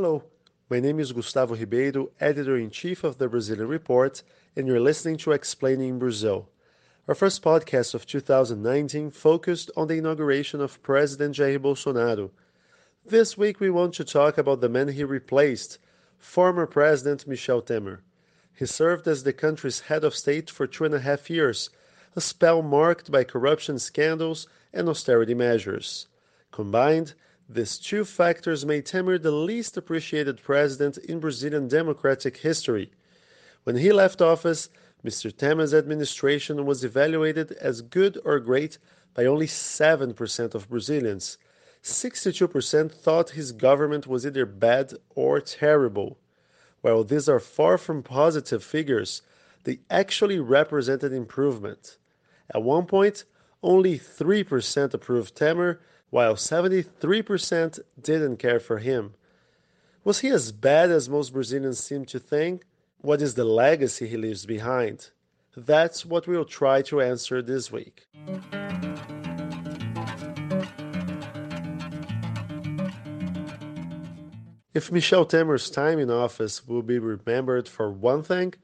Hello, my name is Gustavo Ribeiro, editor in chief of the Brazilian Report, and you're listening to Explaining Brazil. Our first podcast of 2019 focused on the inauguration of President Jair Bolsonaro. This week we want to talk about the man he replaced, former President Michel Temer. He served as the country's head of state for two and a half years, a spell marked by corruption scandals and austerity measures. Combined, these two factors made Temer the least appreciated president in Brazilian democratic history. When he left office, Mr. Temer's administration was evaluated as good or great by only 7% of Brazilians. 62% thought his government was either bad or terrible. While these are far from positive figures, they actually represented improvement. At one point, only 3% approved Temer, while 73% didn't care for him. Was he as bad as most Brazilians seem to think? What is the legacy he leaves behind? That's what we'll try to answer this week. If Michel Temer's time in office will be remembered for one thing,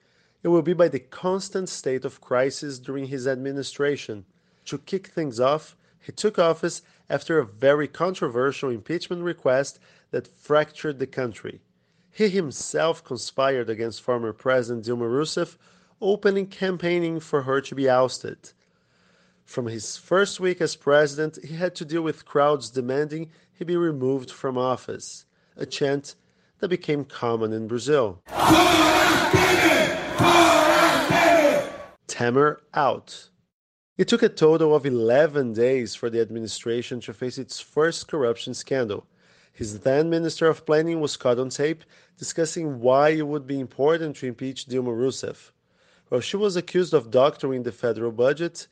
it will be by the constant state of crisis during his administration. To kick things off, he took office after a very controversial impeachment request that fractured the country. He himself conspired against former President Dilma Rousseff, openly campaigning for her to be ousted. From his first week as president, he had to deal with crowds demanding he be removed from office a chant that became common in Brazil. Temer out. It took a total of 11 days for the administration to face its first corruption scandal. His then Minister of Planning was caught on tape discussing why it would be important to impeach Dilma Rousseff. While she was accused of doctoring the federal budget,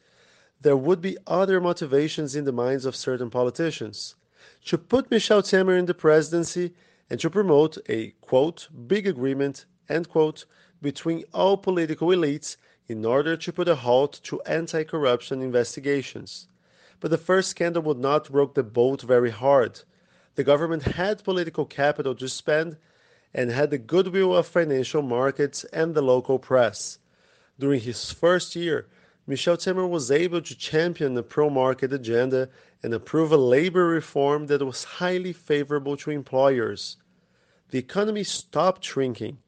there would be other motivations in the minds of certain politicians to put Michel Temer in the presidency and to promote a quote big agreement end quote between all political elites in order to put a halt to anti-corruption investigations. But the first scandal would not rock the boat very hard. The government had political capital to spend and had the goodwill of financial markets and the local press. During his first year, Michel Temer was able to champion a pro market agenda and approve a labor reform that was highly favorable to employers. The economy stopped shrinking,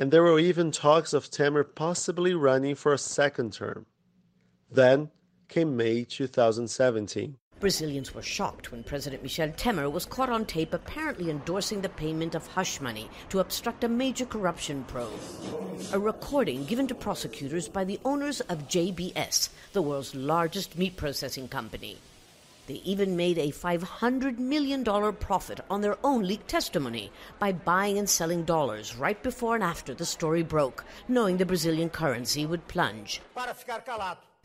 and there were even talks of Temer possibly running for a second term. Then came May 2017. Brazilians were shocked when President Michel Temer was caught on tape apparently endorsing the payment of hush money to obstruct a major corruption probe. A recording given to prosecutors by the owners of JBS, the world's largest meat processing company. They even made a $500 million profit on their own leaked testimony by buying and selling dollars right before and after the story broke, knowing the Brazilian currency would plunge.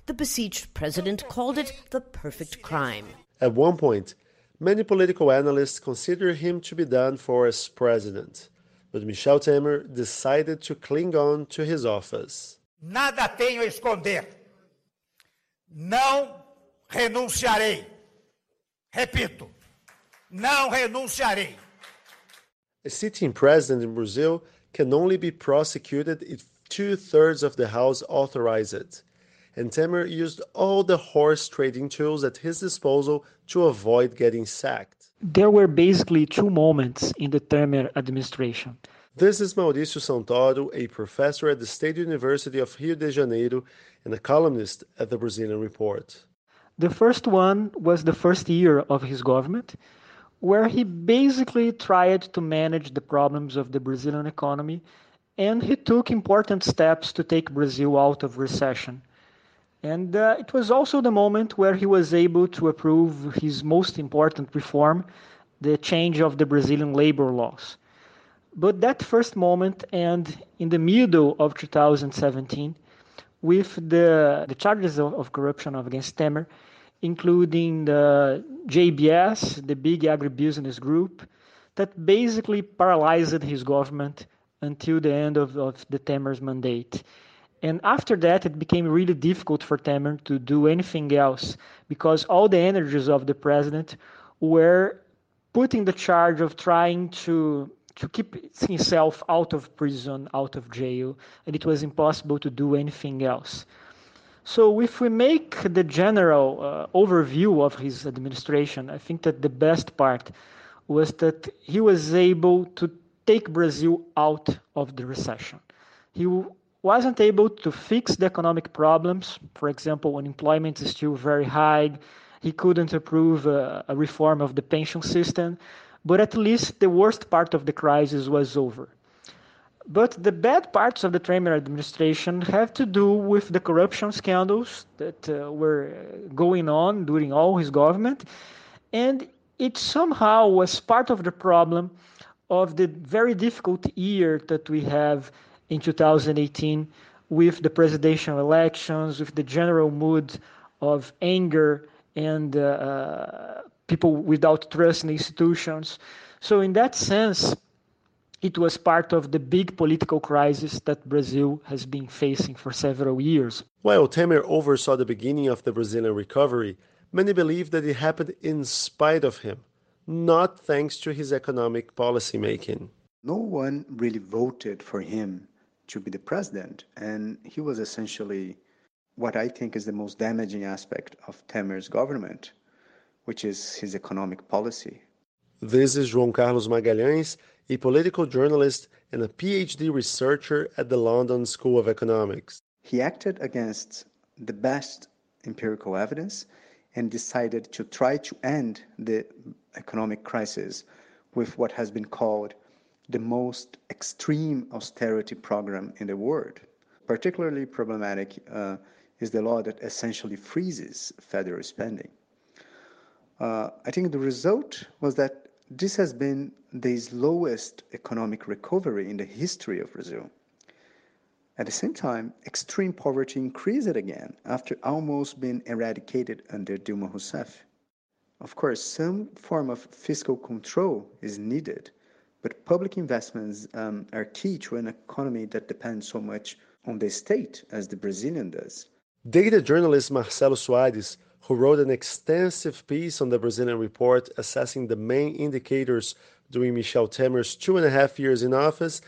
The besieged president called it the perfect crime. At one point, many political analysts considered him to be done for as president. But Michel Temer decided to cling on to his office. Nada tenho a esconder. Não renunciarei. Repito, não renunciarei. A sitting president in Brazil can only be prosecuted if two thirds of the House authorize it and Temer used all the horse trading tools at his disposal to avoid getting sacked. There were basically two moments in the Temer administration. This is Mauricio Santoro, a professor at the State University of Rio de Janeiro and a columnist at the Brazilian Report. The first one was the first year of his government, where he basically tried to manage the problems of the Brazilian economy and he took important steps to take Brazil out of recession. And uh, it was also the moment where he was able to approve his most important reform, the change of the Brazilian labor laws. But that first moment, and in the middle of 2017, with the, the charges of, of corruption against Temer, including the JBS, the big agribusiness group, that basically paralyzed his government until the end of, of the Temer's mandate. And after that, it became really difficult for Temer to do anything else because all the energies of the president were put in the charge of trying to to keep himself out of prison, out of jail, and it was impossible to do anything else. So, if we make the general uh, overview of his administration, I think that the best part was that he was able to take Brazil out of the recession. He wasn't able to fix the economic problems. For example, unemployment is still very high. He couldn't approve a, a reform of the pension system, but at least the worst part of the crisis was over. But the bad parts of the Temer administration have to do with the corruption scandals that uh, were going on during all his government. And it somehow was part of the problem of the very difficult year that we have in 2018 with the presidential elections, with the general mood of anger and uh, uh, people without trust in institutions. So, in that sense, it was part of the big political crisis that Brazil has been facing for several years. While Temer oversaw the beginning of the Brazilian recovery, many believe that it happened in spite of him, not thanks to his economic policy making. No one really voted for him to be the president, and he was essentially what I think is the most damaging aspect of Temer's government, which is his economic policy. This is João Carlos Magalhães, a political journalist and a PhD researcher at the London School of Economics. He acted against the best empirical evidence and decided to try to end the economic crisis with what has been called the most extreme austerity program in the world. Particularly problematic uh, is the law that essentially freezes federal spending. Uh, I think the result was that this has been the slowest economic recovery in the history of Brazil. At the same time, extreme poverty increased again after almost being eradicated under Dilma Rousseff. Of course, some form of fiscal control is needed, but public investments um, are key to an economy that depends so much on the state as the Brazilian does. Data journalist Marcelo Soares, who wrote an extensive piece on the Brazilian report assessing the main indicators during Michel Temer's two and a half years in office,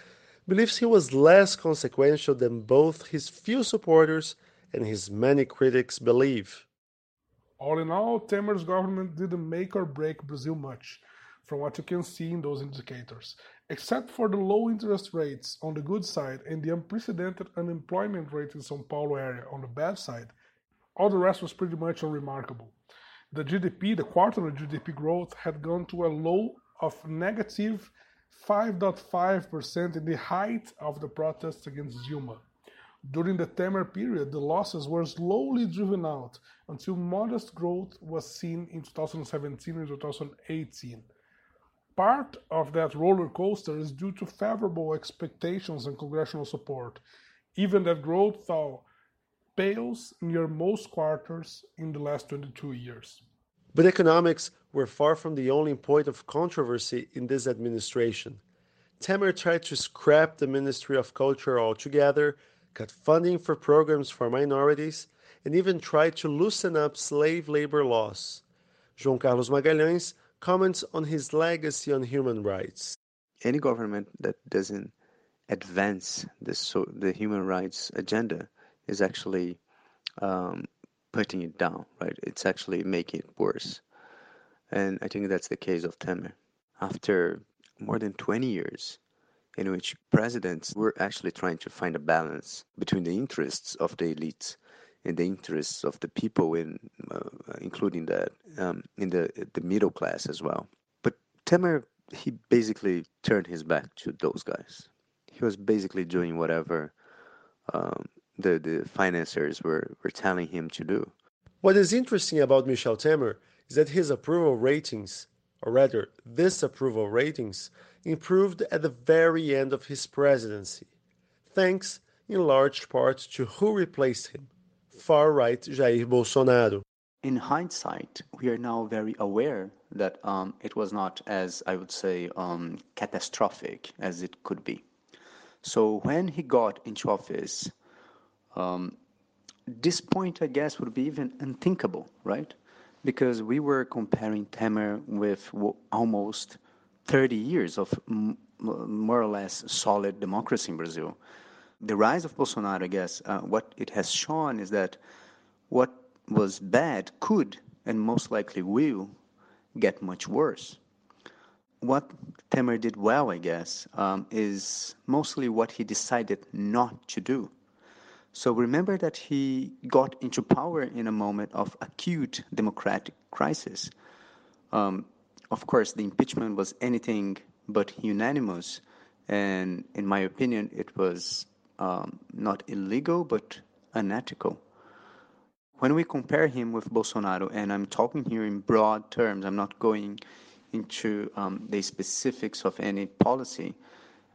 believes he was less consequential than both his few supporters and his many critics believe. All in all, Temer's government didn't make or break Brazil much from what you can see in those indicators. Except for the low interest rates on the good side and the unprecedented unemployment rate in São Paulo area on the bad side, all the rest was pretty much unremarkable. The GDP, the quarterly GDP growth, had gone to a low of negative 5.5% in the height of the protests against Zuma. During the Temer period, the losses were slowly driven out until modest growth was seen in 2017 and 2018 part of that roller coaster is due to favorable expectations and congressional support, even that growth though pales near most quarters in the last 22 years. But economics were far from the only point of controversy in this administration. Temer tried to scrap the Ministry of Culture altogether, cut funding for programs for minorities, and even tried to loosen up slave labor laws. João Carlos Magalhães comments on his legacy on human rights. Any government that doesn't advance the, so, the human rights agenda is actually um, putting it down, right? It's actually making it worse. And I think that's the case of Temer. After more than 20 years, in which presidents were actually trying to find a balance between the interests of the elites and the interests of the people, in uh, including that um, in the the middle class as well. But Temer he basically turned his back to those guys. He was basically doing whatever um, the the financiers were were telling him to do. What is interesting about Michel Temer is that his approval ratings, or rather disapproval ratings, improved at the very end of his presidency, thanks in large part to who replaced him far right Jair Bolsonaro. In hindsight, we are now very aware that um, it was not as, I would say, um, catastrophic as it could be. So when he got into office, um, this point, I guess, would be even unthinkable, right? Because we were comparing Temer with almost 30 years of more or less solid democracy in Brazil. The rise of Bolsonaro, I guess, uh, what it has shown is that what was bad could and most likely will get much worse. What Temer did well, I guess, um, is mostly what he decided not to do. So remember that he got into power in a moment of acute democratic crisis. Um, of course, the impeachment was anything but unanimous, and in my opinion, it was um, not illegal but unethical. When we compare him with Bolsonaro, and I'm talking here in broad terms, I'm not going into um, the specifics of any policy,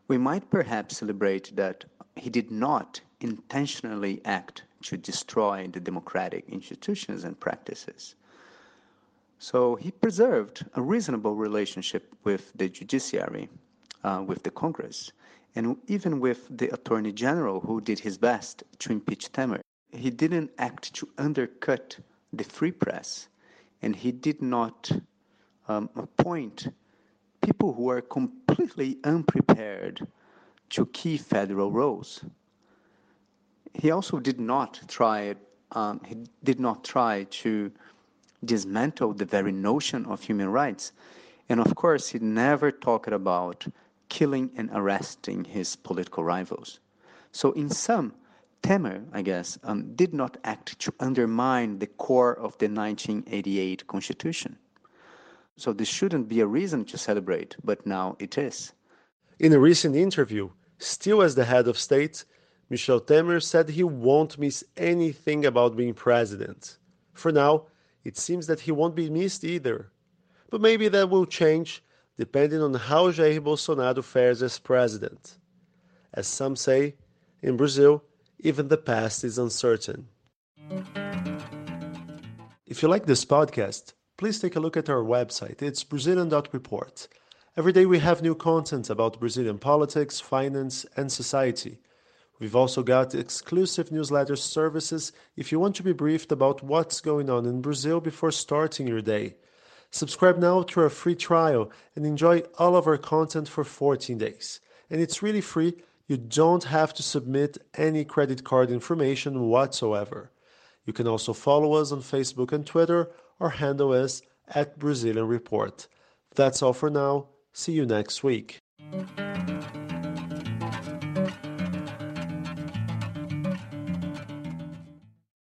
we might perhaps celebrate that he did not intentionally act to destroy the democratic institutions and practices. So he preserved a reasonable relationship with the judiciary, uh, with the Congress, and even with the Attorney General, who did his best to impeach Temer. He didn't act to undercut the free press, and he did not um, appoint people who are completely unprepared to key federal roles he also did not try um, he did not try to dismantle the very notion of human rights. And of course, he never talked about killing and arresting his political rivals. So, in sum, Temer, I guess, um, did not act to undermine the core of the 1988 Constitution. So, this shouldn't be a reason to celebrate, but now it is. In a recent interview, still as the head of state, Michel Temer said he won't miss anything about being president. For now, it seems that he won't be missed either. But maybe that will change depending on how Jair Bolsonaro fares as president. As some say, in Brazil, even the past is uncertain. If you like this podcast, please take a look at our website. It's Brazilian.report. Every day we have new content about Brazilian politics, finance, and society. We've also got exclusive newsletter services if you want to be briefed about what's going on in Brazil before starting your day. Subscribe now to our free trial and enjoy all of our content for 14 days. And it's really free, you don't have to submit any credit card information whatsoever. You can also follow us on Facebook and Twitter or handle us at Brazilian Report. That's all for now. See you next week.